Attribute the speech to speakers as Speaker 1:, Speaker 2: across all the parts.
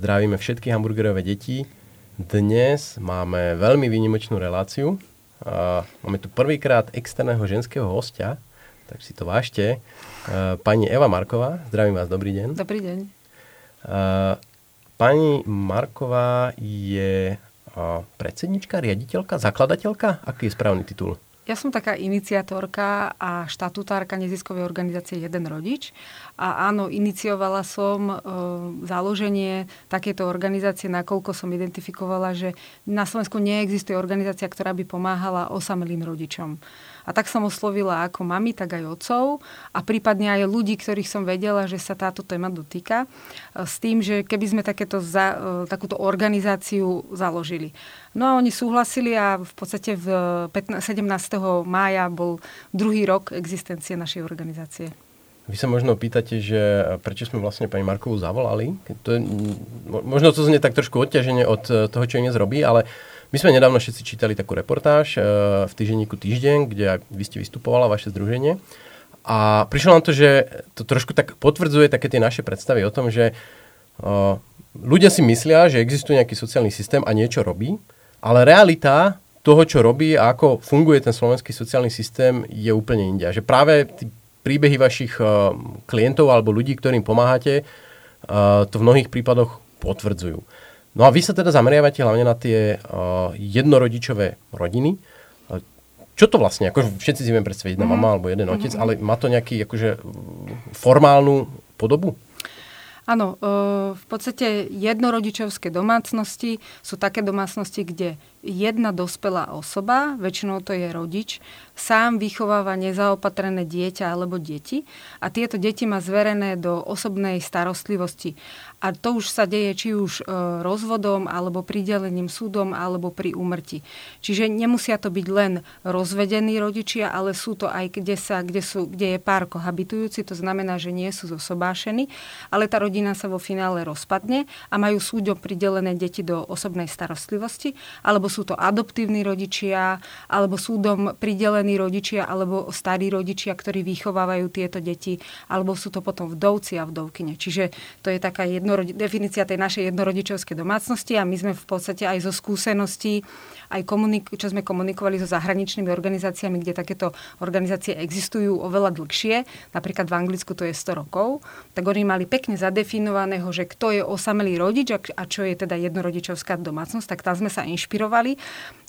Speaker 1: Zdravíme všetky hamburgerové deti. Dnes máme veľmi výnimočnú reláciu. Máme tu prvýkrát externého ženského hostia, tak si to vážte. Pani Eva Marková, zdravím vás, dobrý deň.
Speaker 2: Dobrý deň.
Speaker 1: Pani Marková je predsednička, riaditeľka, zakladateľka? Aký je správny titul?
Speaker 2: Ja som taká iniciatorka a štatutárka neziskovej organizácie Jeden rodič. A áno, iniciovala som e, založenie takéto organizácie, nakoľko som identifikovala, že na Slovensku neexistuje organizácia, ktorá by pomáhala osamelým rodičom. A tak som oslovila ako mami, tak aj otcov a prípadne aj ľudí, ktorých som vedela, že sa táto téma dotýka, e, s tým, že keby sme takéto za, e, takúto organizáciu založili. No a oni súhlasili a v podstate v 15, 17. mája bol druhý rok existencie našej organizácie.
Speaker 1: Vy sa možno pýtate, že prečo sme vlastne pani Markovú zavolali. To je, možno to znie tak trošku odťaženie od e, toho, čo dnes robí, ale my sme nedávno všetci čítali takú reportáž e, v týždenníku Týždeň, kde vy ste vystupovala, vaše združenie. A prišlo nám to, že to trošku tak potvrdzuje také tie naše predstavy o tom, že e, ľudia si myslia, že existuje nejaký sociálny systém a niečo robí, ale realita toho, čo robí a ako funguje ten slovenský sociálny systém, je úplne inde. že práve tí príbehy vašich e, klientov alebo ľudí, ktorým pomáhate, to v mnohých prípadoch potvrdzujú. No a vy sa teda zameriavate hlavne na tie uh, jednorodičové rodiny. Čo to vlastne? Ako všetci si viem predstaviť, jedna mm. mama alebo jeden otec, mm. ale má to nejaký akože, formálnu podobu?
Speaker 2: Áno, v podstate jednorodičovské domácnosti sú také domácnosti, kde jedna dospelá osoba, väčšinou to je rodič, sám vychováva nezaopatrené dieťa alebo deti a tieto deti má zverené do osobnej starostlivosti. A to už sa deje či už e, rozvodom, alebo pridelením súdom, alebo pri úmrti. Čiže nemusia to byť len rozvedení rodičia, ale sú to aj, kde, sa, kde, sú, kde je pár kohabitujúci, to znamená, že nie sú zosobášení, ale tá rodina sa vo finále rozpadne a majú súdom pridelené deti do osobnej starostlivosti, alebo sú to adoptívni rodičia, alebo súdom pridelení rodičia, alebo starí rodičia, ktorí vychovávajú tieto deti, alebo sú to potom vdovci a vdovkyne. Čiže to je taká jedna jednorodi- definícia tej našej jednorodičovskej domácnosti a my sme v podstate aj zo skúseností, aj komunik- čo sme komunikovali so zahraničnými organizáciami, kde takéto organizácie existujú oveľa dlhšie, napríklad v Anglicku to je 100 rokov, tak oni mali pekne zadefinovaného, že kto je osamelý rodič a čo je teda jednorodičovská domácnosť, tak tam sme sa inšpirovali.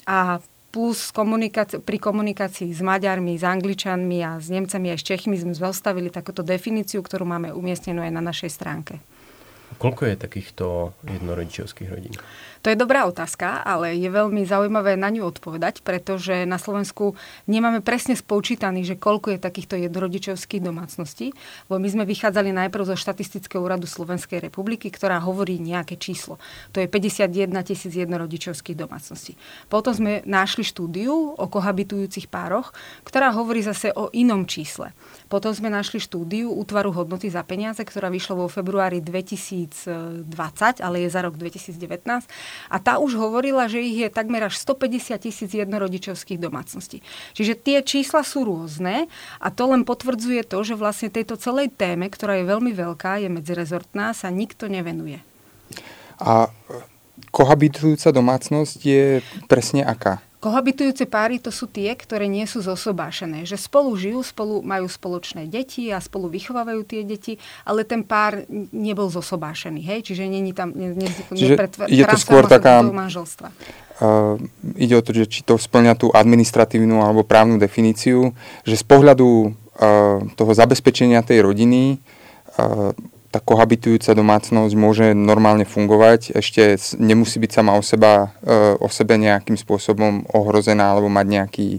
Speaker 2: A plus komunikáci- pri komunikácii s Maďarmi, s Angličanmi a s Nemcami aj s Čechmi sme zostavili takúto definíciu, ktorú máme umiestnenú aj na našej stránke.
Speaker 1: Koľko je takýchto jednorodičovských rodín?
Speaker 2: To je dobrá otázka, ale je veľmi zaujímavé na ňu odpovedať, pretože na Slovensku nemáme presne spočítaný, že koľko je takýchto jednorodičovských domácností, lebo my sme vychádzali najprv zo štatistického úradu Slovenskej republiky, ktorá hovorí nejaké číslo. To je 51 tisíc jednorodičovských domácností. Potom sme našli štúdiu o kohabitujúcich pároch, ktorá hovorí zase o inom čísle. Potom sme našli štúdiu útvaru hodnoty za peniaze, ktorá vyšla vo februári 2020, ale je za rok 2019 a tá už hovorila, že ich je takmer až 150 tisíc jednorodičovských domácností. Čiže tie čísla sú rôzne a to len potvrdzuje to, že vlastne tejto celej téme, ktorá je veľmi veľká, je medzirezortná, sa nikto nevenuje.
Speaker 3: A kohabitujúca domácnosť je presne aká?
Speaker 2: Kohabitujúce páry to sú tie, ktoré nie sú zosobášené. Že spolu žijú, spolu majú spoločné deti a spolu vychovávajú tie deti, ale ten pár nebol zosobášený. Hej? Čiže není tam ne, ne,
Speaker 3: Čiže je to skôr taká, manželstva. Uh, ide o to, že či to splňa tú administratívnu alebo právnu definíciu, že z pohľadu uh, toho zabezpečenia tej rodiny uh, tá kohabitujúca domácnosť môže normálne fungovať, ešte nemusí byť sama o, seba, e, o sebe nejakým spôsobom ohrozená alebo mať nejaký,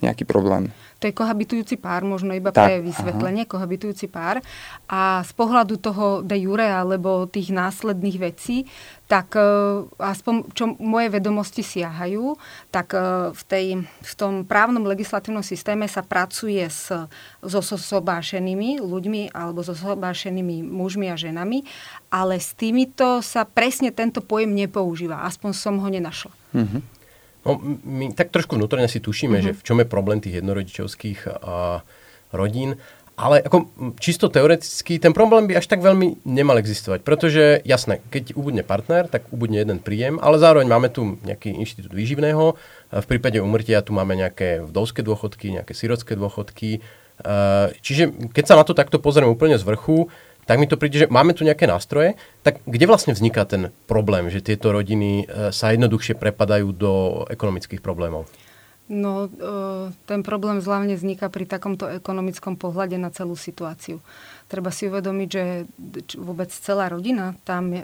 Speaker 3: nejaký problém.
Speaker 2: To je kohabitujúci pár, možno iba tak, pre vysvetlenie, aha. kohabitujúci pár. A z pohľadu toho de jure alebo tých následných vecí, tak e, aspoň čo moje vedomosti siahajú, tak e, v, tej, v tom právnom legislatívnom systéme sa pracuje s, so zosobášenými ľuďmi alebo so zosobášenými mužmi a ženami, ale s týmito sa presne tento pojem nepoužíva. Aspoň som ho nenašla. Mm-hmm.
Speaker 1: No, my tak trošku vnútorne si tušíme, mm-hmm. že v čom je problém tých jednorodičovských a, rodín. Ale ako čisto teoreticky ten problém by až tak veľmi nemal existovať, pretože jasné, keď ubudne partner, tak ubudne jeden príjem, ale zároveň máme tu nejaký inštitút výživného, v prípade umrtia tu máme nejaké vdovské dôchodky, nejaké sirotské dôchodky, čiže keď sa na to takto pozrieme úplne z vrchu, tak mi to príde, že máme tu nejaké nástroje, tak kde vlastne vzniká ten problém, že tieto rodiny e, sa jednoduchšie prepadajú do ekonomických problémov?
Speaker 2: No, e, ten problém zľavne vzniká pri takomto ekonomickom pohľade na celú situáciu. Treba si uvedomiť, že vôbec celá rodina tam e,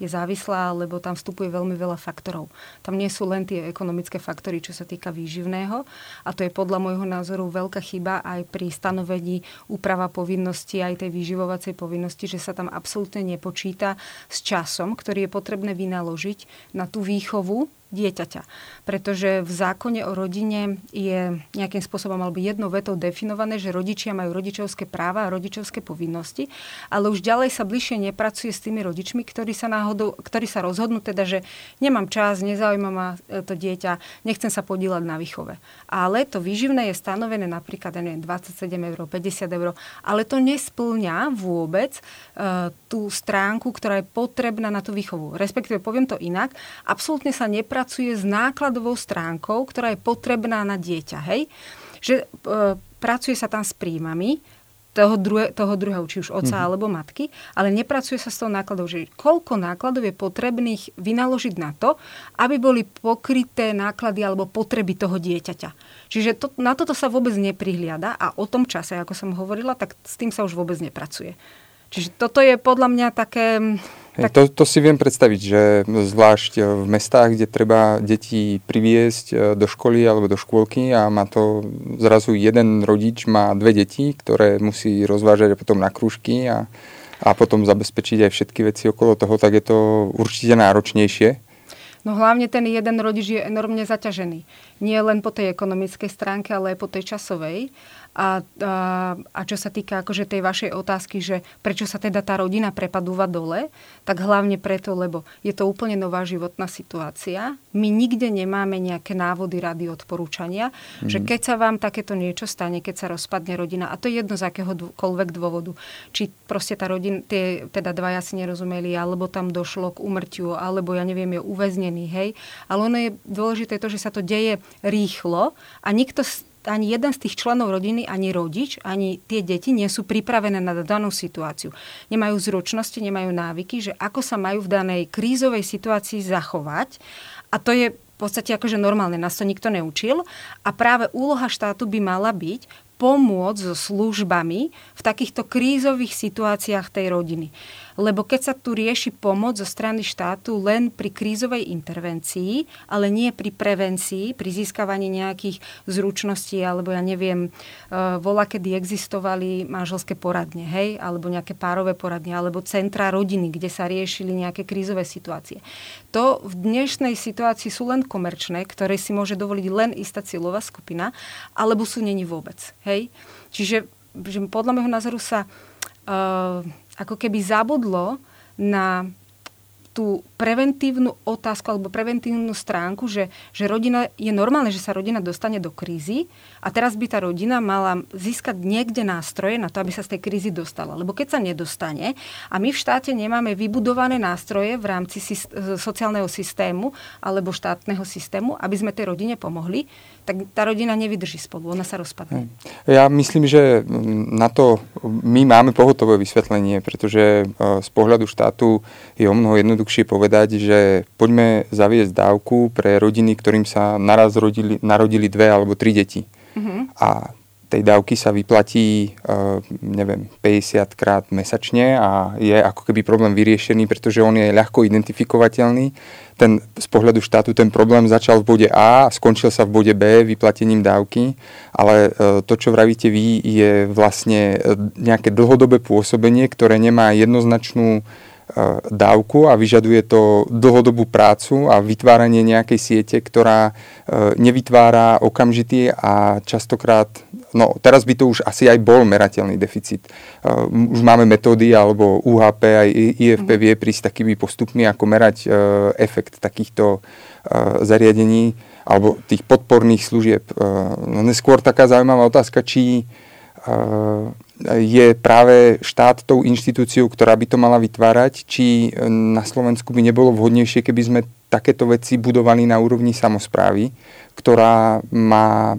Speaker 2: je závislá, lebo tam vstupuje veľmi veľa faktorov. Tam nie sú len tie ekonomické faktory, čo sa týka výživného. A to je podľa môjho názoru veľká chyba aj pri stanovení úprava povinnosti, aj tej výživovacej povinnosti, že sa tam absolútne nepočíta s časom, ktorý je potrebné vynaložiť na tú výchovu dieťaťa. Pretože v zákone o rodine je nejakým spôsobom alebo jednou vetou definované, že rodičia majú rodičovské práva a rodičovské povinnosti, ale už ďalej sa bližšie nepracuje s tými rodičmi, ktorí sa, náhodou, ktorí sa rozhodnú teda, že nemám čas, nezaujíma ma e, to dieťa, nechcem sa podílať na výchove. Ale to výživné je stanovené napríklad neviem, 27 eur, 50 eur, ale to nesplňa vôbec uh, tú stránku, ktorá je potrebná na tú výchovu. Respektíve, poviem to inak, absolútne sa nepracuje pracuje s nákladovou stránkou, ktorá je potrebná na dieťa. Hej? Že e, pracuje sa tam s príjmami, toho, druhe, toho druhého, či už oca mm-hmm. alebo matky, ale nepracuje sa s tou nákladou, že koľko nákladov je potrebných vynaložiť na to, aby boli pokryté náklady alebo potreby toho dieťaťa. Čiže to, na toto sa vôbec neprihliada a o tom čase, ako som hovorila, tak s tým sa už vôbec nepracuje. Čiže toto je podľa mňa také
Speaker 3: tak... To, to si viem predstaviť, že zvlášť v mestách, kde treba deti priviesť e, do školy alebo do škôlky a má to zrazu jeden rodič má dve deti, ktoré musí rozvážať potom na krúžky a, a potom zabezpečiť aj všetky veci okolo toho, tak je to určite náročnejšie.
Speaker 2: No hlavne ten jeden rodič je enormne zaťažený. Nie len po tej ekonomickej stránke, ale aj po tej časovej. A, a, a čo sa týka akože tej vašej otázky, že prečo sa teda tá rodina prepadúva dole, tak hlavne preto, lebo je to úplne nová životná situácia. My nikde nemáme nejaké návody, rady, odporúčania, mm. že mhm. keď sa vám takéto niečo stane, keď sa rozpadne rodina, a to je jedno z akéhokoľvek dôvodu, či proste tá rodina, tie teda dvaja si nerozumeli, alebo tam došlo k umrtiu, alebo ja neviem, je uväznený, hej. Ale ono je dôležité to, že sa to deje rýchlo a nikto ani jeden z tých členov rodiny, ani rodič, ani tie deti nie sú pripravené na danú situáciu. Nemajú zručnosti, nemajú návyky, že ako sa majú v danej krízovej situácii zachovať. A to je v podstate akože normálne, nás to nikto neučil. A práve úloha štátu by mala byť pomôcť so službami v takýchto krízových situáciách tej rodiny. Lebo keď sa tu rieši pomoc zo strany štátu len pri krízovej intervencii, ale nie pri prevencii, pri získavaní nejakých zručností, alebo ja neviem, uh, vola, kedy existovali manželské poradne, hej, alebo nejaké párové poradne, alebo centra rodiny, kde sa riešili nejaké krízové situácie. To v dnešnej situácii sú len komerčné, ktoré si môže dovoliť len istá cieľová skupina, alebo sú není vôbec. Hej? Čiže že podľa môjho názoru sa ako keby zabudlo na tú preventívnu otázku alebo preventívnu stránku, že, že rodina, je normálne, že sa rodina dostane do krízy a teraz by tá rodina mala získať niekde nástroje na to, aby sa z tej krízy dostala. Lebo keď sa nedostane a my v štáte nemáme vybudované nástroje v rámci sociálneho systému alebo štátneho systému, aby sme tej rodine pomohli, tak tá rodina nevydrží spolu, ona sa rozpadne. Hm.
Speaker 3: Ja myslím, že na to my máme pohotové vysvetlenie, pretože e, z pohľadu štátu je o mnoho jednoduchšie povedať, že poďme zaviesť dávku pre rodiny, ktorým sa naraz rodili, narodili dve alebo tri deti. Uh-huh. A tej dávky sa vyplatí, uh, neviem, 50 krát mesačne a je ako keby problém vyriešený, pretože on je ľahko identifikovateľný. Ten, z pohľadu štátu ten problém začal v bode A skončil sa v bode B vyplatením dávky, ale uh, to, čo vravíte vy, je vlastne nejaké dlhodobé pôsobenie, ktoré nemá jednoznačnú dávku a vyžaduje to dlhodobú prácu a vytváranie nejakej siete, ktorá nevytvára okamžitý a častokrát No, teraz by to už asi aj bol merateľný deficit. Uh, už máme metódy, alebo UHP aj IFP vie prísť takými postupmi, ako merať efekt takýchto zariadení alebo tých podporných služieb. No neskôr taká zaujímavá otázka, či je práve štát tou inštitúciou, ktorá by to mala vytvárať, či na Slovensku by nebolo vhodnejšie, keby sme takéto veci budovali na úrovni samozprávy, ktorá má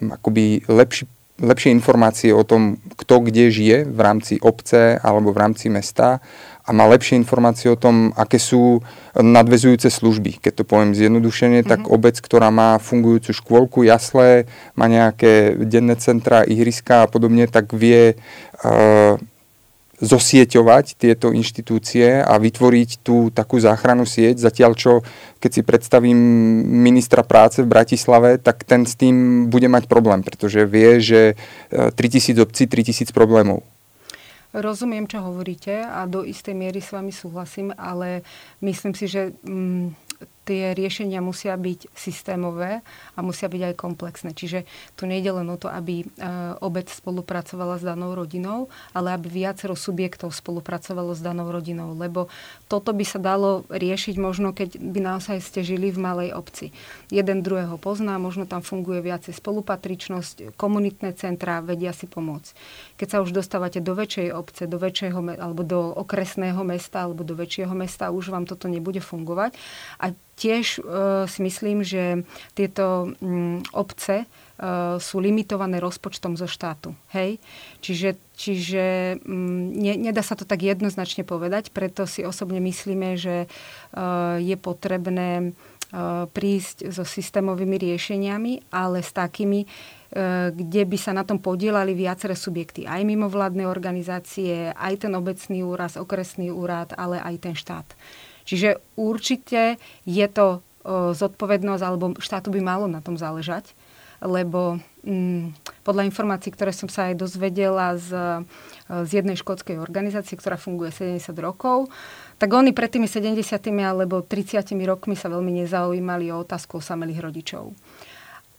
Speaker 3: akoby lepší, lepšie informácie o tom, kto kde žije v rámci obce alebo v rámci mesta a má lepšie informácie o tom, aké sú nadvezujúce služby. Keď to poviem zjednodušene, mm-hmm. tak mhm. obec, ktorá má fungujúcu škôlku, jasle, má nejaké denné centra, ihriska a podobne, tak vie uh, zosieťovať tieto inštitúcie a vytvoriť tú takú záchranu sieť, zatiaľ čo keď si predstavím ministra práce v Bratislave, tak ten s tým bude mať problém, pretože vie, že 3000 e, obcí, 3000 problémov.
Speaker 2: Rozumiem, čo hovoríte a do istej miery s vami súhlasím, ale myslím si, že mm, tie riešenia musia byť systémové a musia byť aj komplexné. Čiže tu nejde len o to, aby e, obec spolupracovala s danou rodinou, ale aby viacero subjektov spolupracovalo s danou rodinou. Lebo toto by sa dalo riešiť možno, keď by naozaj ste žili v malej obci. Jeden druhého pozná, možno tam funguje viacej spolupatričnosť, komunitné centrá vedia si pomôcť. Keď sa už dostávate do väčšej obce, do väčšieho, alebo do okresného mesta, alebo do väčšieho mesta, už vám toto nebude fungovať. A Tiež uh, si myslím, že tieto um, obce uh, sú limitované rozpočtom zo štátu. Hej? Čiže, čiže um, ne, nedá sa to tak jednoznačne povedať, preto si osobne myslíme, že uh, je potrebné uh, prísť so systémovými riešeniami, ale s takými, kde by sa na tom podielali viaceré subjekty. Aj mimovládne organizácie, aj ten obecný úrad, okresný úrad, ale aj ten štát. Čiže určite je to zodpovednosť, alebo štátu by malo na tom záležať, lebo mm, podľa informácií, ktoré som sa aj dozvedela z, z jednej škótskej organizácie, ktorá funguje 70 rokov, tak oni pred tými 70 alebo 30 rokmi sa veľmi nezaujímali o otázku osamelých rodičov.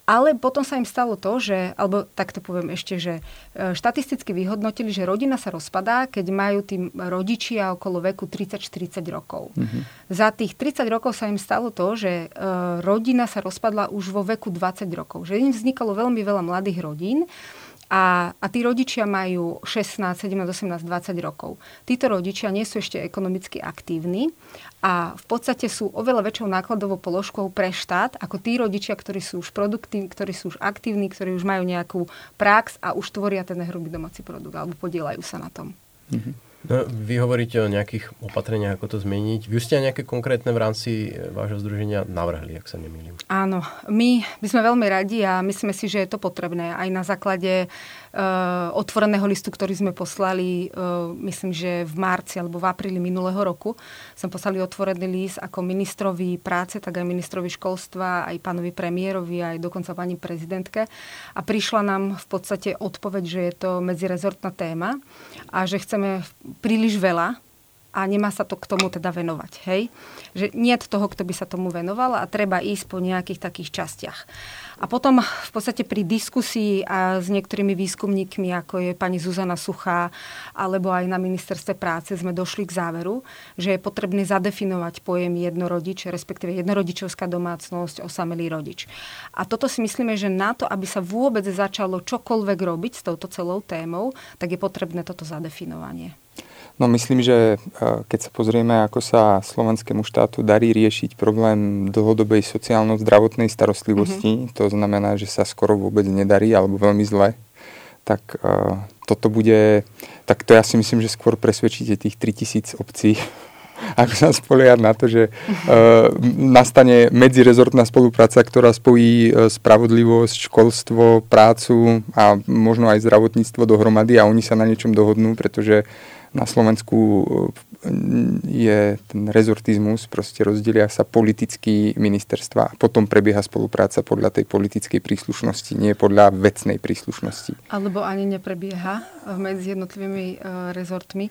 Speaker 2: Ale potom sa im stalo to, že, alebo takto poviem ešte, že e, štatisticky vyhodnotili, že rodina sa rozpadá, keď majú tí rodičia okolo veku 30-40 rokov. Mm-hmm. Za tých 30 rokov sa im stalo to, že e, rodina sa rozpadla už vo veku 20 rokov. Že im vznikalo veľmi veľa mladých rodín, a, a tí rodičia majú 16, 17, 18, 20 rokov. Títo rodičia nie sú ešte ekonomicky aktívni a v podstate sú oveľa väčšou nákladovou položkou pre štát ako tí rodičia, ktorí sú už produktívni, ktorí sú už aktívni, ktorí už majú nejakú prax a už tvoria ten hrubý domáci produkt alebo podielajú sa na tom.
Speaker 1: Mm-hmm. No, vy hovoríte o nejakých opatreniach, ako to zmeniť. Vy ste nejaké konkrétne v rámci e, vášho združenia navrhli, ak sa nemýlim.
Speaker 2: Áno, my by sme veľmi radi a myslíme si, že je to potrebné aj na základe otvoreného listu, ktorý sme poslali, uh, myslím, že v marci alebo v apríli minulého roku. Sme poslali otvorený list ako ministrovi práce, tak aj ministrovi školstva, aj pánovi premiérovi, aj dokonca pani prezidentke. A prišla nám v podstate odpoveď, že je to medzirezortná téma a že chceme príliš veľa a nemá sa to k tomu teda venovať. Hej? Že nie toho, kto by sa tomu venoval a treba ísť po nejakých takých častiach. A potom v podstate pri diskusii a s niektorými výskumníkmi, ako je pani Zuzana Suchá, alebo aj na ministerstve práce, sme došli k záveru, že je potrebné zadefinovať pojem jednorodič, respektíve jednorodičovská domácnosť, osamelý rodič. A toto si myslíme, že na to, aby sa vôbec začalo čokoľvek robiť s touto celou témou, tak je potrebné toto zadefinovanie.
Speaker 3: No myslím, že e, keď sa pozrieme, ako sa slovenskému štátu darí riešiť problém dlhodobej sociálno-zdravotnej starostlivosti, mm-hmm. to znamená, že sa skoro vôbec nedarí alebo veľmi zle, tak uh, toto bude, tak to ja si myslím, že skôr presvedčíte tých 3000 obcí, ako sa spoliať na to, že uh, nastane medzirezortná spolupráca, ktorá spojí spravodlivosť, školstvo, prácu a možno aj zdravotníctvo dohromady a oni sa na niečom dohodnú, pretože uh, na Slovensku e, je ten rezortizmus, proste rozdelia sa politicky ministerstva a potom prebieha spolupráca podľa tej politickej príslušnosti, nie podľa vecnej príslušnosti.
Speaker 2: Alebo ani neprebieha medzi jednotlivými uh, rezortmi.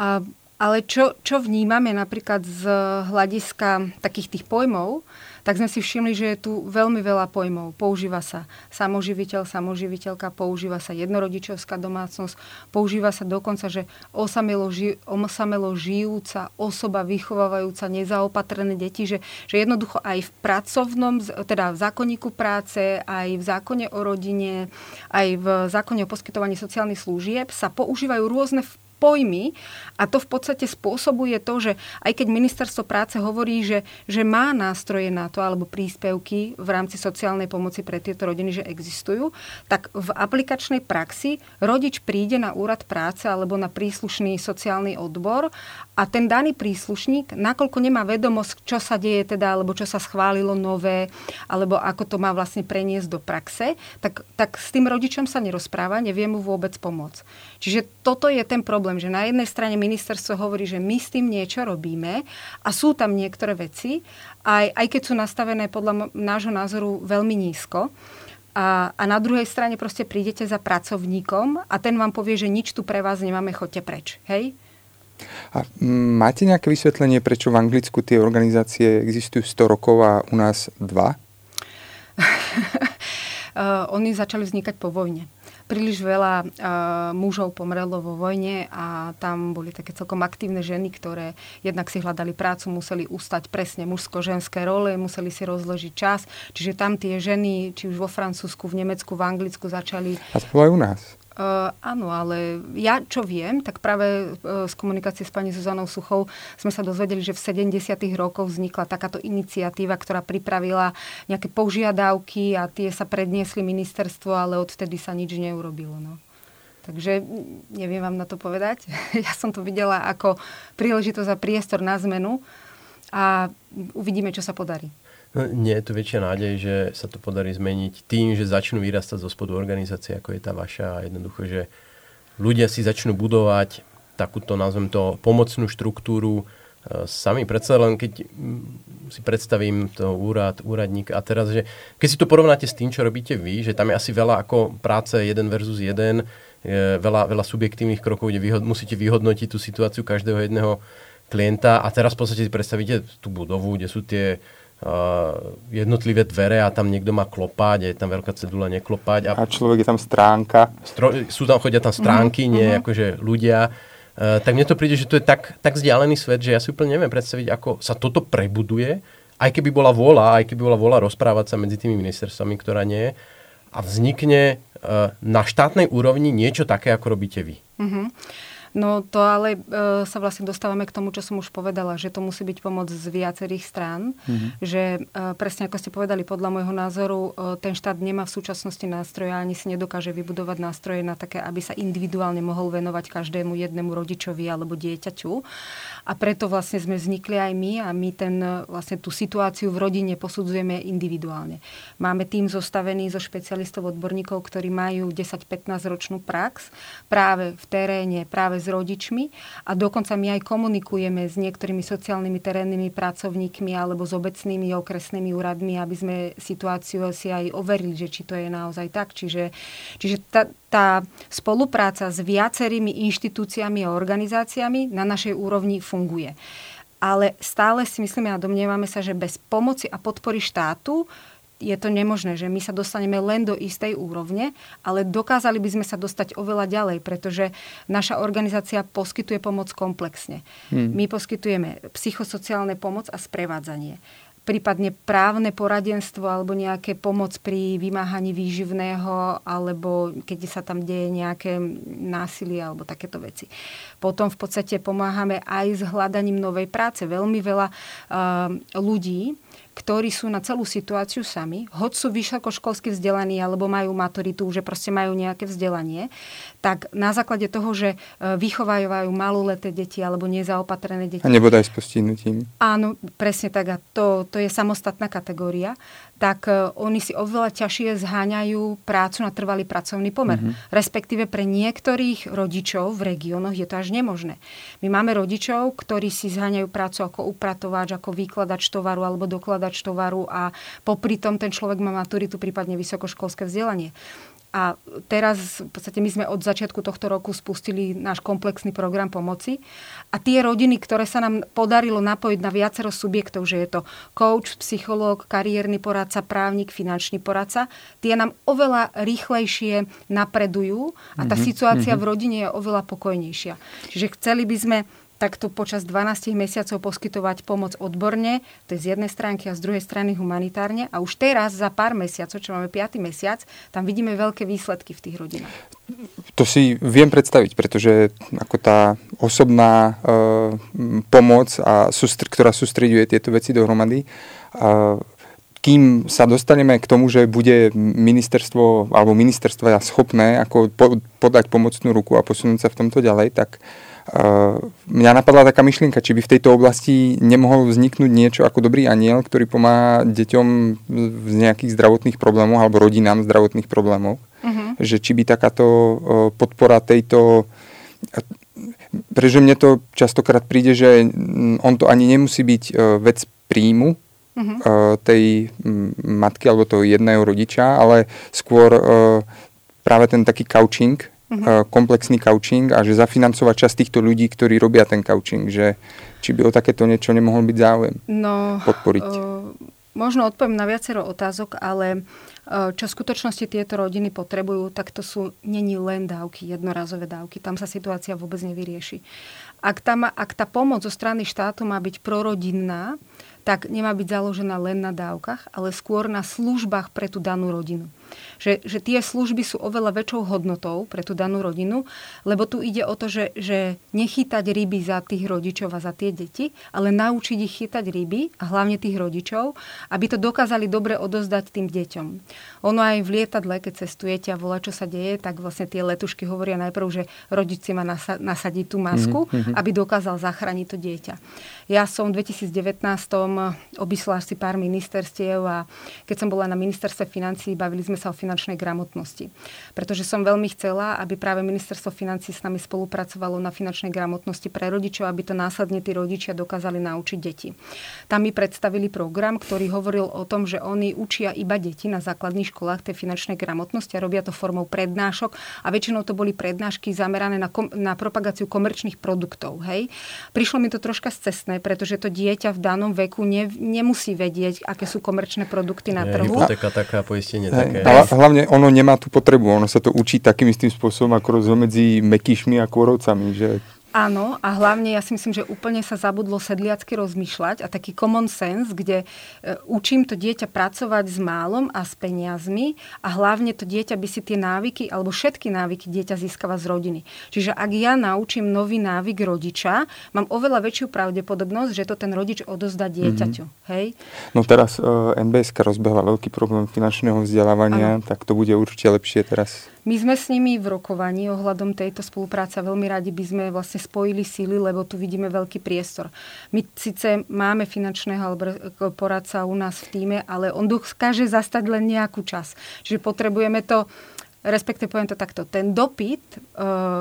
Speaker 2: A Ale čo, čo vnímame napríklad z hľadiska takých tých pojmov, tak sme si všimli, že je tu veľmi veľa pojmov. Používa sa samoživiteľ, samoživiteľka, používa sa jednorodičovská domácnosť, používa sa dokonca, že osamelo, ži, osamelo žijúca osoba vychovávajúca nezaopatrené deti, že, že jednoducho aj v pracovnom, teda v zákonníku práce, aj v zákone o rodine, aj v zákone o poskytovaní sociálnych služieb sa používajú rôzne pojmy a to v podstate spôsobuje to, že aj keď ministerstvo práce hovorí, že, že má nástroje na to alebo príspevky v rámci sociálnej pomoci pre tieto rodiny, že existujú, tak v aplikačnej praxi rodič príde na úrad práce alebo na príslušný sociálny odbor a ten daný príslušník, nakoľko nemá vedomosť, čo sa deje teda, alebo čo sa schválilo nové, alebo ako to má vlastne preniesť do praxe, tak, tak s tým rodičom sa nerozpráva, nevie mu vôbec pomôcť. Čiže toto je ten problém, že na jednej strane ministerstvo hovorí, že my s tým niečo robíme a sú tam niektoré veci, aj, aj keď sú nastavené podľa nášho názoru veľmi nízko, a, a na druhej strane proste prídete za pracovníkom a ten vám povie, že nič tu pre vás nemáme, chodte preč. Hej?
Speaker 3: A máte nejaké vysvetlenie, prečo v Anglicku tie organizácie existujú 100 rokov a u nás dva?
Speaker 2: uh, oni začali vznikať po vojne. Príliš veľa uh, mužov pomrelo vo vojne a tam boli také celkom aktívne ženy, ktoré jednak si hľadali prácu, museli ustať presne mužsko-ženské role, museli si rozložiť čas. Čiže tam tie ženy, či už vo Francúzsku, v Nemecku, v Anglicku začali...
Speaker 3: A to aj u nás.
Speaker 2: Uh, áno, ale ja čo viem, tak práve uh, z komunikácie s pani Zuzanou Suchou sme sa dozvedeli, že v 70. rokoch vznikla takáto iniciatíva, ktorá pripravila nejaké požiadavky a tie sa predniesli ministerstvo, ale odvtedy sa nič neurobilo. No. Takže neviem vám na to povedať. ja som to videla ako príležitosť a priestor na zmenu a uvidíme, čo sa podarí.
Speaker 1: No, nie je tu väčšia nádej, že sa to podarí zmeniť tým, že začnú vyrastať zo spodu organizácie, ako je tá vaša a jednoducho, že ľudia si začnú budovať takúto, nazvem to, pomocnú štruktúru e, sami. Predsa len keď si predstavím to úrad, úradník a teraz, že keď si to porovnáte s tým, čo robíte vy, že tam je asi veľa ako práce jeden versus jeden, je veľa, veľa subjektívnych krokov, kde vyhod, musíte vyhodnotiť tú situáciu každého jedného klienta a teraz v podstate si predstavíte tú budovu, kde sú tie jednotlivé dvere a tam niekto má klopať a je tam veľká cedula neklopať.
Speaker 3: A, a človek je tam stránka.
Speaker 1: Stro, sú tam, chodia tam stránky, mm-hmm. nie mhm. akože ľudia. Uh, tak mne to príde, že to je tak, tak vzdialený svet, že ja si úplne neviem predstaviť, ako sa toto prebuduje, aj keby bola vôľa, aj keby bola vôľa rozprávať sa medzi tými ministerstvami, ktorá nie je, a vznikne uh, na štátnej úrovni niečo také, ako robíte vy. Mm-hmm.
Speaker 2: No to ale e, sa vlastne dostávame k tomu, čo som už povedala, že to musí byť pomoc z viacerých strán. Mm-hmm. Že e, presne ako ste povedali, podľa môjho názoru, e, ten štát nemá v súčasnosti nástroje ani si nedokáže vybudovať nástroje na také, aby sa individuálne mohol venovať každému jednému rodičovi alebo dieťaťu. A preto vlastne sme vznikli aj my a my ten, vlastne tú situáciu v rodine posudzujeme individuálne. Máme tým zostavený zo špecialistov, odborníkov, ktorí majú 10-15 ročnú prax práve v teréne, práve s rodičmi a dokonca my aj komunikujeme s niektorými sociálnymi terénnymi pracovníkmi alebo s obecnými okresnými úradmi, aby sme situáciu si aj overili, že či to je naozaj tak. Čiže, čiže tá, tá spolupráca s viacerými inštitúciami a organizáciami na našej úrovni funguje. Ale stále si myslíme a domnievame sa, že bez pomoci a podpory štátu je to nemožné, že my sa dostaneme len do istej úrovne, ale dokázali by sme sa dostať oveľa ďalej, pretože naša organizácia poskytuje pomoc komplexne. Hmm. My poskytujeme psychosociálne pomoc a sprevádzanie prípadne právne poradenstvo alebo nejaké pomoc pri vymáhaní výživného alebo keď sa tam deje nejaké násilie alebo takéto veci. Potom v podstate pomáhame aj s hľadaním novej práce. Veľmi veľa uh, ľudí ktorí sú na celú situáciu sami, hoď sú vysokoškolsky vzdelaní alebo majú maturitu, že proste majú nejaké vzdelanie, tak na základe toho, že e, vychovajú maloleté deti alebo nezaopatrené deti.
Speaker 3: A nebodaj s postihnutím.
Speaker 2: Áno, presne tak. A to, to je samostatná kategória tak e, oni si oveľa ťažšie zháňajú prácu na trvalý pracovný pomer. Mm-hmm. Respektíve pre niektorých rodičov v regiónoch je to až nemožné. My máme rodičov, ktorí si zháňajú prácu ako upratovač, ako výkladač tovaru alebo dokladač tovaru a popri tom ten človek má maturitu, prípadne vysokoškolské vzdelanie. a teraz v podstate my sme od začiatku tohto roku spustili náš komplexný program pomoci. A tie rodiny, ktoré sa nám podarilo napojiť na viacero subjektov, že je to coach, psychológ, kariérny poradca, právnik, finančný poradca, tie nám oveľa rýchlejšie napredujú a tá mm-hmm. situácia mm-hmm. v rodine je oveľa pokojnejšia. Čiže chceli by sme takto počas 12 mesiacov poskytovať pomoc odborne, to je z jednej stránky a z druhej strany humanitárne. A už teraz za pár mesiacov, čo máme 5. mesiac, tam vidíme veľké výsledky v tých rodinách.
Speaker 3: To si viem predstaviť, pretože ako tá osobná e, pomoc, a sústr- ktorá sústreďuje tieto veci dohromady, e, kým sa dostaneme k tomu, že bude ministerstvo alebo ministerstva schopné ako po, podať pomocnú ruku a posunúť sa v tomto ďalej, tak mňa napadla taká myšlienka, či by v tejto oblasti nemohol vzniknúť niečo ako dobrý aniel, ktorý pomáha deťom z nejakých zdravotných problémov alebo rodinám zdravotných problémov. Uh-huh. Že či by takáto podpora tejto pretože mne to častokrát príde, že on to ani nemusí byť vec príjmu uh-huh. tej matky alebo toho jedného rodiča, ale skôr práve ten taký couching, uh-huh. komplexný coaching a že zafinancovať časť týchto ľudí, ktorí robia ten coaching, že či by o takéto niečo nemohol byť záujem no, podporiť. Uh,
Speaker 2: možno odpoviem na viacero otázok, ale uh, čo v skutočnosti tieto rodiny potrebujú, tak to sú není len dávky, jednorazové dávky. Tam sa situácia vôbec nevyrieši. Ak, tam, ak tá pomoc zo strany štátu má byť prorodinná, tak nemá byť založená len na dávkach, ale skôr na službách pre tú danú rodinu. Že, že tie služby sú oveľa väčšou hodnotou pre tú danú rodinu, lebo tu ide o to, že, že nechytať ryby za tých rodičov a za tie deti, ale naučiť ich chytať ryby a hlavne tých rodičov, aby to dokázali dobre odozdať tým deťom. Ono aj v lietadle, keď cestujete a volá, čo sa deje, tak vlastne tie letušky hovoria najprv, že rodič si má nasa- nasadiť tú masku, mm-hmm. aby dokázal zachrániť to dieťa. Ja som v 2019 obišla asi pár ministerstiev a keď som bola na ministerstve financí, bavili sme sa o finančnej gramotnosti. Pretože som veľmi chcela, aby práve ministerstvo financí s nami spolupracovalo na finančnej gramotnosti pre rodičov, aby to následne tí rodičia dokázali naučiť deti. Tam mi predstavili program, ktorý hovoril o tom, že oni učia iba deti na základných školách tej finančnej gramotnosti a robia to formou prednášok a väčšinou to boli prednášky zamerané na, kom- na propagáciu komerčných produktov. Hej. Prišlo mi to troška cestné, pretože to dieťa v danom veku ne, nemusí vedieť, aké sú komerčné produkty na trhu.
Speaker 1: Hypotéka taká, poistenie také
Speaker 3: hlavne ono nemá tú potrebu, ono sa to učí takým istým spôsobom ako rozdiel medzi mekýšmi a kôrovcami, že
Speaker 2: Áno, a hlavne ja si myslím, že úplne sa zabudlo sedliacky rozmýšľať a taký common sense, kde e, učím to dieťa pracovať s málom a s peniazmi a hlavne to dieťa by si tie návyky, alebo všetky návyky dieťa získava z rodiny. Čiže ak ja naučím nový návyk rodiča, mám oveľa väčšiu pravdepodobnosť, že to ten rodič odozdá dieťaťu. Mm-hmm. Hej?
Speaker 3: No teraz uh, e, NBS rozbehla veľký problém finančného vzdelávania, ano. tak to bude určite lepšie teraz.
Speaker 2: My sme s nimi v rokovaní ohľadom tejto spolupráce. Veľmi radi by sme vlastne spojili síly, lebo tu vidíme veľký priestor. My síce máme finančného poradca u nás v týme, ale on dokáže zastať len nejakú čas. Čiže potrebujeme to respektíve poviem to takto, ten dopyt e,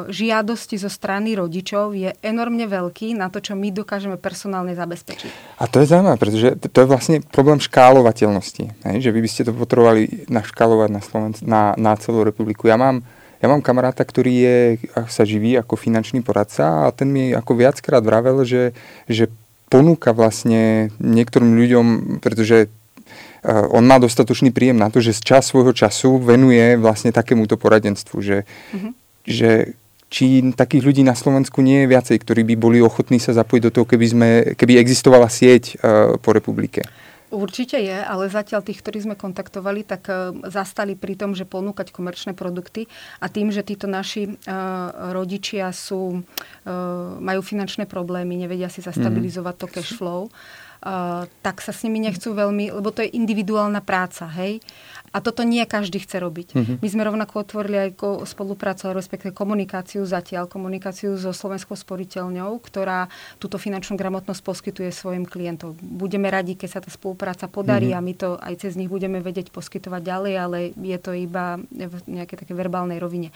Speaker 2: žiadosti zo strany rodičov je enormne veľký na to, čo my dokážeme personálne zabezpečiť.
Speaker 3: A to je zaujímavé, pretože to je vlastne problém škálovateľnosti. Hej? Že vy by ste to potrebovali naškálovať na, Slovenc- na, na celú republiku. Ja mám, ja mám kamaráta, ktorý je, sa živí ako finančný poradca a ten mi ako viackrát vravel, že, že ponúka vlastne niektorým ľuďom, pretože on má dostatočný príjem na to, že z čas svojho času venuje vlastne takémuto poradenstvu, že, uh-huh. že či takých ľudí na Slovensku nie je viacej, ktorí by boli ochotní sa zapojiť do toho, keby, sme, keby existovala sieť uh, po republike.
Speaker 2: Určite je, ale zatiaľ tých, ktorí sme kontaktovali, tak uh, zastali pri tom, že ponúkať komerčné produkty a tým, že títo naši rodičia sú, majú finančné problémy, nevedia si zastabilizovať to cash flow, tak sa s nimi nechcú veľmi, lebo to je individuálna práca, hej. A toto nie každý chce robiť. Mm-hmm. My sme rovnako otvorili aj spoluprácu, respektíve komunikáciu zatiaľ, komunikáciu so Slovenskou sporiteľňou, ktorá túto finančnú gramotnosť poskytuje svojim klientom. Budeme radi, keď sa tá spolupráca podarí mm-hmm. a my to aj cez nich budeme vedieť poskytovať ďalej, ale je to iba v nejakej také verbálnej rovine.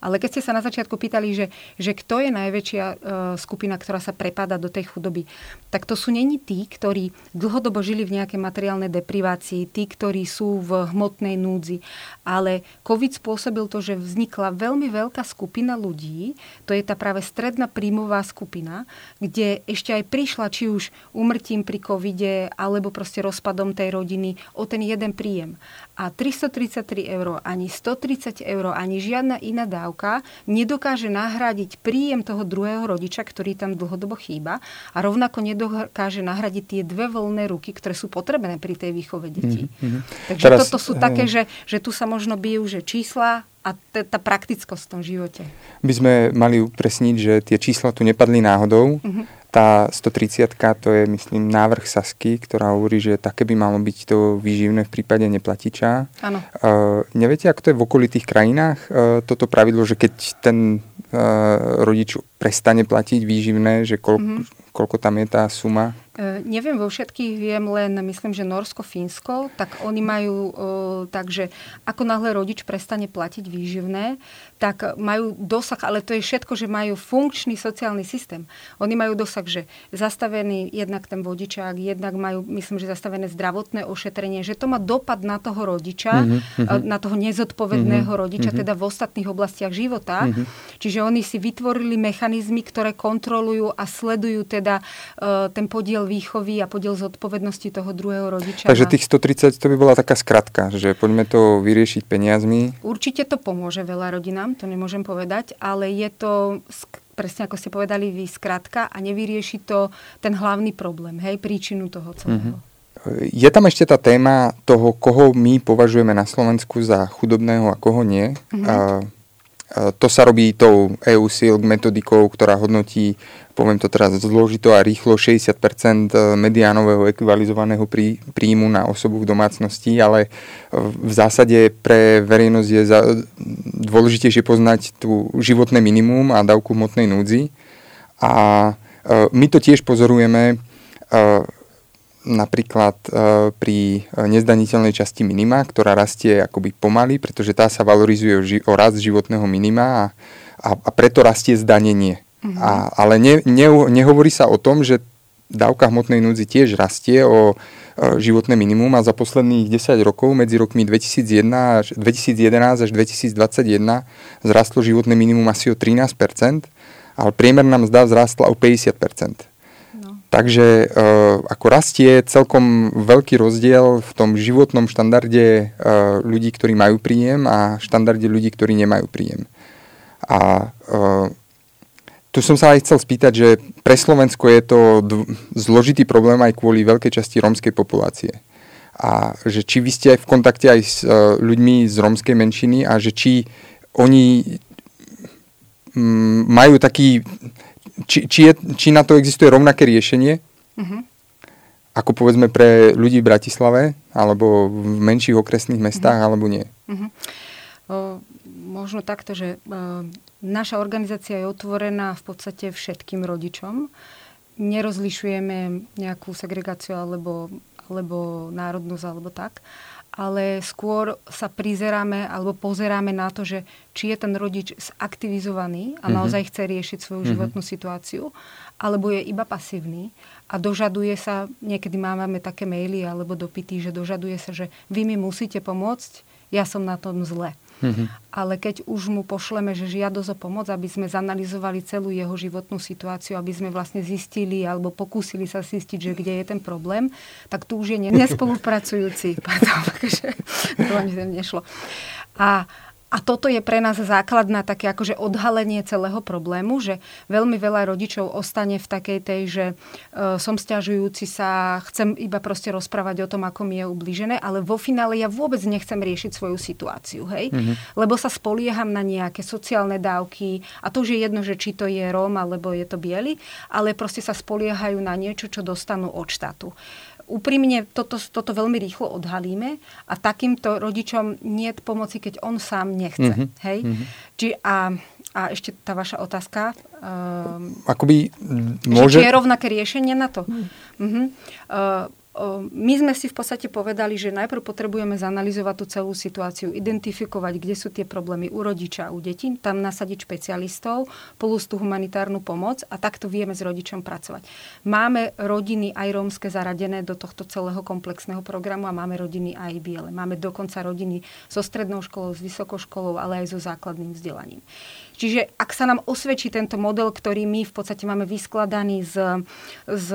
Speaker 2: Ale keď ste sa na začiatku pýtali, že, že kto je najväčšia uh, skupina, ktorá sa prepada do tej chudoby, tak to sú není tí, ktorí dlhodobo žili v nejakej materiálnej deprivácii, tí, ktorí sú v hmot hmotnej núdzi. Ale COVID spôsobil to, že vznikla veľmi veľká skupina ľudí, to je tá práve stredná príjmová skupina, kde ešte aj prišla či už umrtím pri covide, alebo proste rozpadom tej rodiny o ten jeden príjem. A 333 eur, ani 130 eur, ani žiadna iná dávka nedokáže nahradiť príjem toho druhého rodiča, ktorý tam dlhodobo chýba a rovnako nedokáže nahradiť tie dve voľné ruky, ktoré sú potrebné pri tej výchove detí. Mm-hmm. Takže Teraz, toto sú také, že, že tu sa možno bijú, že čísla a t- tá praktickosť v tom živote.
Speaker 3: By sme mali upresniť, že tie čísla tu nepadli náhodou. Mm-hmm tá 130 to je, myslím, návrh Sasky, ktorá hovorí, že také by malo byť to výživné v prípade neplatiča.
Speaker 2: Áno.
Speaker 3: Uh, neviete, ako to je v okolitých krajinách, uh, toto pravidlo, že keď ten uh, rodič prestane platiť výživné, že koľko, mm-hmm. koľko tam je tá suma?
Speaker 2: E, neviem, vo všetkých viem len, myslím, že Norsko, Fínsko, tak oni majú e, tak, že ako náhle rodič prestane platiť výživné, tak majú dosah, ale to je všetko, že majú funkčný sociálny systém. Oni majú dosah, že zastavený jednak ten vodičák, jednak majú, myslím, že zastavené zdravotné ošetrenie, že to má dopad na toho rodiča, mm-hmm. na toho nezodpovedného mm-hmm. rodiča, mm-hmm. teda v ostatných oblastiach života. Mm-hmm. Čiže oni si vytvorili mechanizmy, ktoré kontrolujú a sledujú teda uh, ten podiel výchovy a podiel zodpovednosti toho druhého rodiča.
Speaker 3: Takže tých 130 to by bola taká skratka, že poďme to vyriešiť peniazmi.
Speaker 2: Určite to pomôže veľa rodinám, to nemôžem povedať, ale je to presne ako ste povedali vy, skratka a nevyrieši to ten hlavný problém, hej, príčinu toho celého. Mm-hmm.
Speaker 3: Je tam ešte tá téma toho, koho my považujeme na Slovensku za chudobného a koho nie. Mm-hmm. A to sa robí tou EU SILK metodikou, ktorá hodnotí poviem to teraz zložito a rýchlo, 60% eh, mediánového ekvalizovaného prí, príjmu na osobu v domácnosti, ale v zásade pre verejnosť je za, dôležitejšie poznať tú životné minimum a dávku hmotnej núdzi. A eh, my to tiež pozorujeme napríklad pri nezdaniteľnej časti minima, ktorá rastie akoby pomaly, pretože tá sa valorizuje o rast životného minima a, a, a preto rastie zdanenie Uh-huh. A, ale ne, ne, nehovorí sa o tom, že dávka hmotnej núdzi tiež rastie o e, životné minimum a za posledných 10 rokov medzi rokmi 2001 až, 2011 až 2021 zrastlo životné minimum asi o 13%, ale priemerná mzda vzrastla o 50%. Takže e, ako rastie celkom veľký rozdiel v tom životnom štandarde e, ľudí, ktorí majú príjem a štandarde ľudí, ktorí nemajú príjem. A e, tu som sa aj chcel spýtať, že pre Slovensko je to zložitý problém aj kvôli veľkej časti rómskej populácie. A že či vy ste aj v kontakte aj s ľuďmi z rómskej menšiny a že či oni majú taký, či, či, je, či na to existuje rovnaké riešenie, mm-hmm. ako povedzme pre ľudí v Bratislave, alebo v menších okresných mestách, mm-hmm. alebo nie. Mm-hmm.
Speaker 2: O, možno takto, že o, Naša organizácia je otvorená v podstate všetkým rodičom. Nerozlišujeme nejakú segregáciu alebo, alebo národnosť alebo tak, ale skôr sa prizeráme alebo pozeráme na to, že či je ten rodič zaktivizovaný a mm-hmm. naozaj chce riešiť svoju mm-hmm. životnú situáciu, alebo je iba pasívny a dožaduje sa, niekedy máme také maily alebo dopity, že dožaduje sa, že vy mi musíte pomôcť, ja som na tom zle. Mm-hmm. Ale keď už mu pošleme, že žiadosť o pomoc, aby sme zanalizovali celú jeho životnú situáciu, aby sme vlastne zistili alebo pokúsili sa zistiť, že kde je ten problém, tak tu už je nespolupracujúci. Pardon, to nešlo. A a toto je pre nás základná také akože odhalenie celého problému, že veľmi veľa rodičov ostane v takej tej, že e, som stiažujúci sa, chcem iba proste rozprávať o tom, ako mi je ubližené, ale vo finále ja vôbec nechcem riešiť svoju situáciu, hej? Mm-hmm. Lebo sa spolieham na nejaké sociálne dávky a to už je jedno, že či to je Róm alebo je to biely, ale proste sa spoliehajú na niečo, čo dostanú od štátu úprimne toto, toto veľmi rýchlo odhalíme a takýmto rodičom nie je pomoci, keď on sám nechce. Mm-hmm. Hej? Mm-hmm. Či a, a ešte tá vaša otázka. Um,
Speaker 3: Akoby môže...
Speaker 2: Či je rovnaké riešenie na to? Mm-hmm. Uh, my sme si v podstate povedali, že najprv potrebujeme zanalizovať tú celú situáciu, identifikovať, kde sú tie problémy u rodiča, u detí, tam nasadiť špecialistov, plus tú humanitárnu pomoc a takto vieme s rodičom pracovať. Máme rodiny aj rómske zaradené do tohto celého komplexného programu a máme rodiny aj biele. Máme dokonca rodiny so strednou školou, s vysokou školou, ale aj so základným vzdelaním. Čiže ak sa nám osvedčí tento model, ktorý my v podstate máme vyskladaný z, z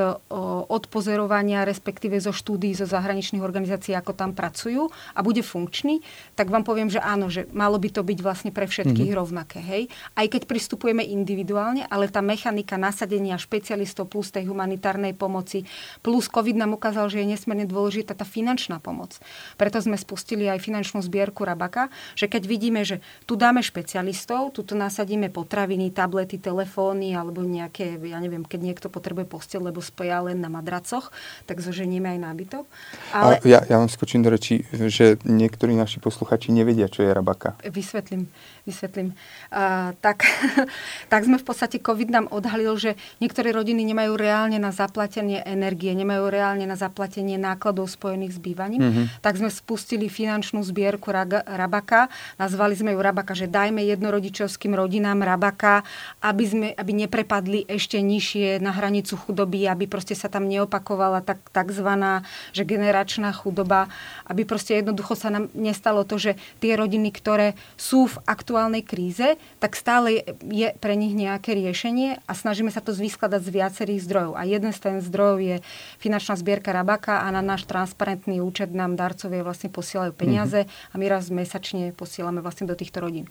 Speaker 2: odpozerovania, respektíve zo štúdií zo zahraničných organizácií, ako tam pracujú a bude funkčný, tak vám poviem, že áno, že malo by to byť vlastne pre všetkých mm-hmm. rovnaké. Hej? Aj keď pristupujeme individuálne, ale tá mechanika nasadenia špecialistov plus tej humanitárnej pomoci, plus COVID nám ukázal, že je nesmierne dôležitá tá finančná pomoc. Preto sme spustili aj finančnú zbierku Rabaka, že keď vidíme, že tu dáme špecialistov, tu nás nasadíme potraviny, tablety, telefóny alebo nejaké, ja neviem, keď niekto potrebuje postel, lebo spia len na madracoch, tak zoženieme aj nábytok.
Speaker 3: Ale... A ja, ja vám skočím do reči, že niektorí naši posluchači nevedia, čo je rabaka.
Speaker 2: Vysvetlím vysvetlím. Uh, tak, tak sme v podstate COVID nám odhalil, že niektoré rodiny nemajú reálne na zaplatenie energie, nemajú reálne na zaplatenie nákladov spojených s bývaním. Mm-hmm. Tak sme spustili finančnú zbierku Rabaka. Nazvali sme ju Rabaka, že dajme jednorodičovským rodinám Rabaka, aby, sme, aby neprepadli ešte nižšie na hranicu chudoby, aby proste sa tam neopakovala tak, takzvaná že generačná chudoba, aby proste jednoducho sa nám nestalo to, že tie rodiny, ktoré sú v aktuálnej aktuálnej kríze, tak stále je pre nich nejaké riešenie a snažíme sa to vyskladať z viacerých zdrojov. A jeden z ten zdrojov je finančná zbierka Rabaka a na náš transparentný účet nám darcovia vlastne posielajú peniaze mm-hmm. a my raz mesačne posielame vlastne do týchto rodín.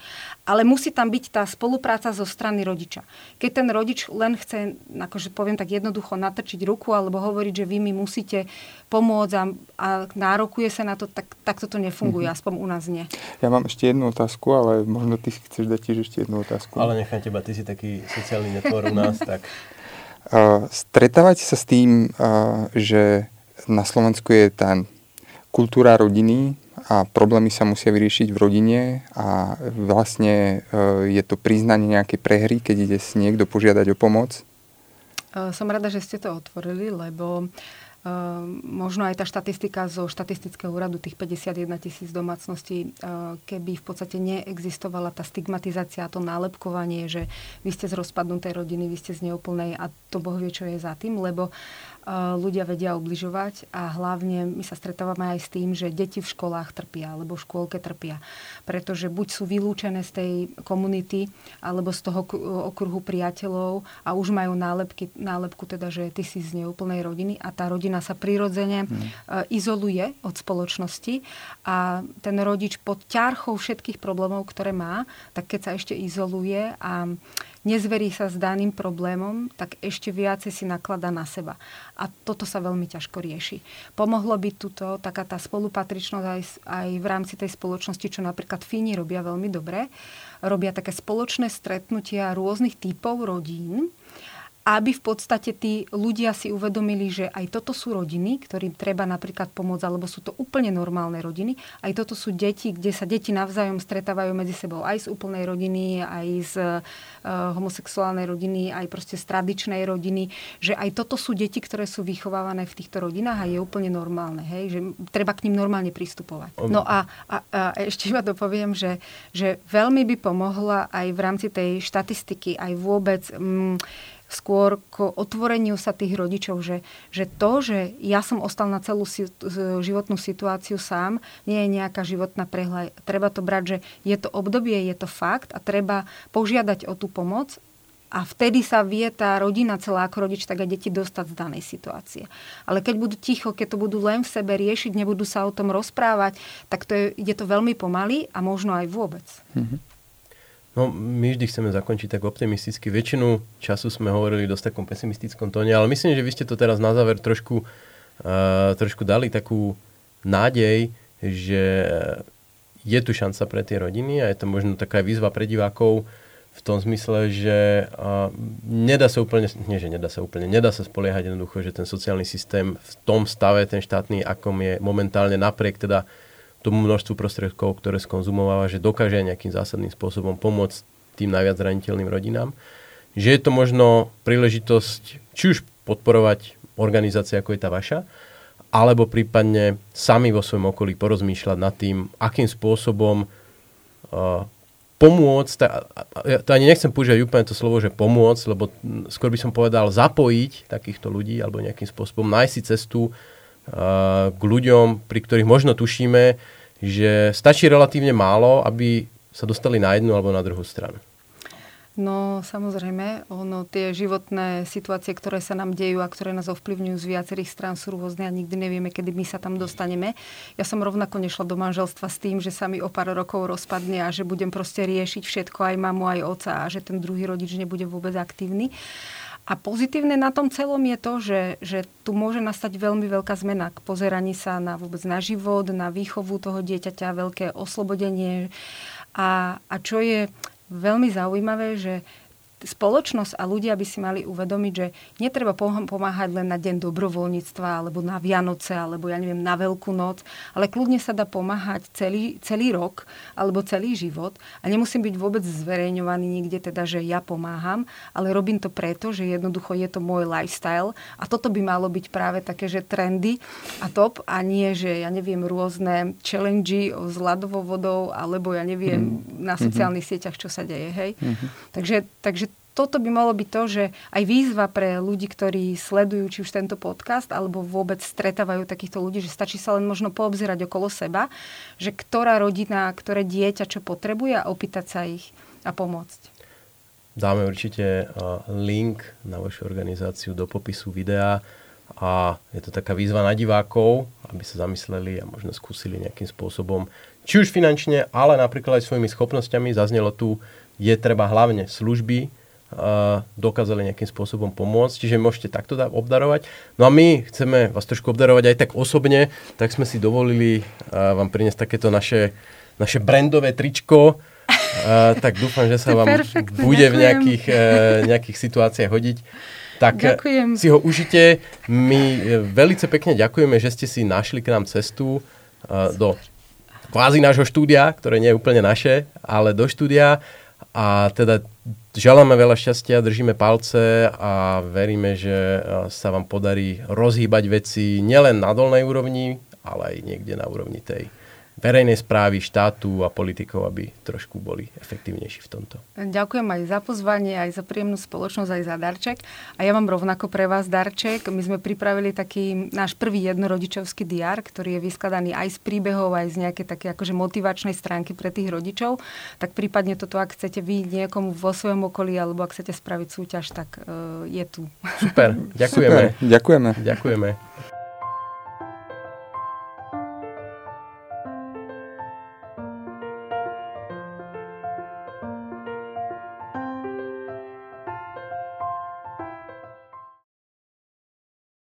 Speaker 2: Ale musí tam byť tá spolupráca zo strany rodiča. Keď ten rodič len chce, akože poviem tak jednoducho, natrčiť ruku alebo hovoriť, že vy mi musíte pomôcť a, a nárokuje sa na to, tak, tak toto nefunguje, mm-hmm. aspoň u nás nie.
Speaker 3: Ja mám ešte jednu otázku, ale možno ty chceš dať tiež ešte jednu otázku.
Speaker 1: Ale nechám teba, ty si taký sociálny netvor u nás, tak...
Speaker 3: Uh, stretávate sa s tým, uh, že na Slovensku je tá kultúra rodiny a problémy sa musia vyriešiť v rodine a vlastne uh, je to priznanie nejakej prehry, keď ide si niekto požiadať o pomoc?
Speaker 2: Som rada, že ste to otvorili, lebo uh, Ehm, možno aj tá štatistika zo štatistického úradu, tých 51 tisíc domácností, ehm, keby v podstate neexistovala tá stigmatizácia a to nálepkovanie, že vy ste z rozpadnutej rodiny, vy ste z neúplnej a to Boh vie, čo je za tým, lebo ľudia vedia obližovať a hlavne my sa stretávame aj s tým, že deti v školách trpia alebo v škôlke trpia. Pretože buď sú vylúčené z tej komunity alebo z toho okruhu priateľov a už majú nálepky, nálepku teda, že ty si z neúplnej rodiny a tá rodina sa prirodzene hmm. izoluje od spoločnosti a ten rodič pod ťarchou všetkých problémov, ktoré má, tak keď sa ešte izoluje a nezverí sa s daným problémom, tak ešte viacej si naklada na seba. A toto sa veľmi ťažko rieši. Pomohlo by tuto taká tá spolupatričnosť aj, aj v rámci tej spoločnosti, čo napríklad Fíni robia veľmi dobre. Robia také spoločné stretnutia rôznych typov rodín, aby v podstate tí ľudia si uvedomili, že aj toto sú rodiny, ktorým treba napríklad pomôcť, alebo sú to úplne normálne rodiny. Aj toto sú deti, kde sa deti navzájom stretávajú medzi sebou aj z úplnej rodiny, aj z uh, homosexuálnej rodiny, aj proste z tradičnej rodiny. Že aj toto sú deti, ktoré sú vychovávané v týchto rodinách a je úplne normálne. Hej? Že treba k ním normálne pristupovať. No a, a, a ešte iba dopoviem, že, že veľmi by pomohla aj v rámci tej štatistiky, aj vôbec... Mm, skôr k otvoreniu sa tých rodičov, že, že to, že ja som ostal na celú si, životnú situáciu sám, nie je nejaká životná prehľad. Treba to brať, že je to obdobie, je to fakt a treba požiadať o tú pomoc a vtedy sa vie tá rodina celá ako rodič, tak aj deti dostať z danej situácie. Ale keď budú ticho, keď to budú len v sebe riešiť, nebudú sa o tom rozprávať, tak to je, ide to veľmi pomaly a možno aj vôbec. Mm-hmm.
Speaker 1: No, my vždy chceme zakončiť tak optimisticky. Väčšinu času sme hovorili dosť takom pesimistickom tóne, ale myslím, že vy ste to teraz na záver trošku, uh, trošku dali takú nádej, že je tu šanca pre tie rodiny a je to možno taká výzva pre divákov v tom zmysle, že uh, nedá sa úplne, nie že nedá sa úplne, nedá sa spoliehať jednoducho, že ten sociálny systém v tom stave, ten štátny, akom je momentálne napriek teda tomu množstvu prostriedkov, ktoré skonzumováva, že dokáže nejakým zásadným spôsobom pomôcť tým najviac zraniteľným rodinám. Že je to možno príležitosť či už podporovať organizácie, ako je tá vaša, alebo prípadne sami vo svojom okolí porozmýšľať nad tým, akým spôsobom uh, pomôcť, ja to ani nechcem používať úplne to slovo, že pomôcť, lebo skôr by som povedal zapojiť takýchto ľudí alebo nejakým spôsobom nájsť si cestu k ľuďom, pri ktorých možno tušíme, že stačí relatívne málo, aby sa dostali na jednu alebo na druhú stranu.
Speaker 2: No samozrejme, ono, tie životné situácie, ktoré sa nám dejú a ktoré nás ovplyvňujú z viacerých strán sú rôzne a nikdy nevieme, kedy my sa tam dostaneme. Ja som rovnako nešla do manželstva s tým, že sa mi o pár rokov rozpadne a že budem proste riešiť všetko, aj mamu, aj oca a že ten druhý rodič nebude vôbec aktívny. A pozitívne na tom celom je to, že, že tu môže nastať veľmi veľká zmena k pozeraní sa na vôbec na život, na výchovu toho dieťaťa, veľké oslobodenie. A, a čo je veľmi zaujímavé, že spoločnosť a ľudia by si mali uvedomiť, že netreba pomáhať len na deň dobrovoľníctva alebo na Vianoce alebo ja neviem na Veľkú noc, ale kľudne sa dá pomáhať celý, celý rok alebo celý život a nemusím byť vôbec zverejňovaný nikde teda, že ja pomáham, ale robím to preto, že jednoducho je to môj lifestyle a toto by malo byť práve také, že trendy a top a nie, že ja neviem rôzne challenge s ľadovou vodou alebo ja neviem mm. na sociálnych mm-hmm. sieťach, čo sa deje, hej. Mm-hmm. Takže, takže toto by malo byť to, že aj výzva pre ľudí, ktorí sledujú či už tento podcast, alebo vôbec stretávajú takýchto ľudí, že stačí sa len možno poobzerať okolo seba, že ktorá rodina, ktoré dieťa čo potrebuje a opýtať sa ich a pomôcť.
Speaker 1: Dáme určite link na vašu organizáciu do popisu videa a je to taká výzva na divákov, aby sa zamysleli a možno skúsili nejakým spôsobom, či už finančne, ale napríklad aj svojimi schopnosťami. Zaznelo tu, je treba hlavne služby, dokázali nejakým spôsobom pomôcť, čiže môžete takto obdarovať. No a my chceme vás trošku obdarovať aj tak osobne, tak sme si dovolili vám priniesť takéto naše, naše brandové tričko, Uh, tak dúfam, že sa vám Perfect, bude ďakujem. v nejakých, uh, nejakých situáciách hodiť. Tak e, ďakujem. si ho užite. My e, veľmi pekne ďakujeme, že ste si našli k nám cestu uh, do kvázi nášho štúdia, ktoré nie je úplne naše, ale do štúdia. A teda želáme veľa šťastia, držíme palce a veríme, že sa vám podarí rozhýbať veci nielen na dolnej úrovni, ale aj niekde na úrovni tej verejnej správy, štátu a politikov, aby trošku boli efektívnejší v tomto.
Speaker 2: Ďakujem aj za pozvanie, aj za príjemnú spoločnosť, aj za darček. A ja mám rovnako pre vás darček. My sme pripravili taký náš prvý jednorodičovský diár, ktorý je vyskladaný aj z príbehov, aj z nejakej také akože motivačnej stránky pre tých rodičov. Tak prípadne toto, ak chcete vy niekomu vo svojom okolí, alebo ak chcete spraviť súťaž, tak uh, je tu.
Speaker 1: Super, ďakujeme.
Speaker 3: Super, ďakujeme.
Speaker 1: Ďakujeme.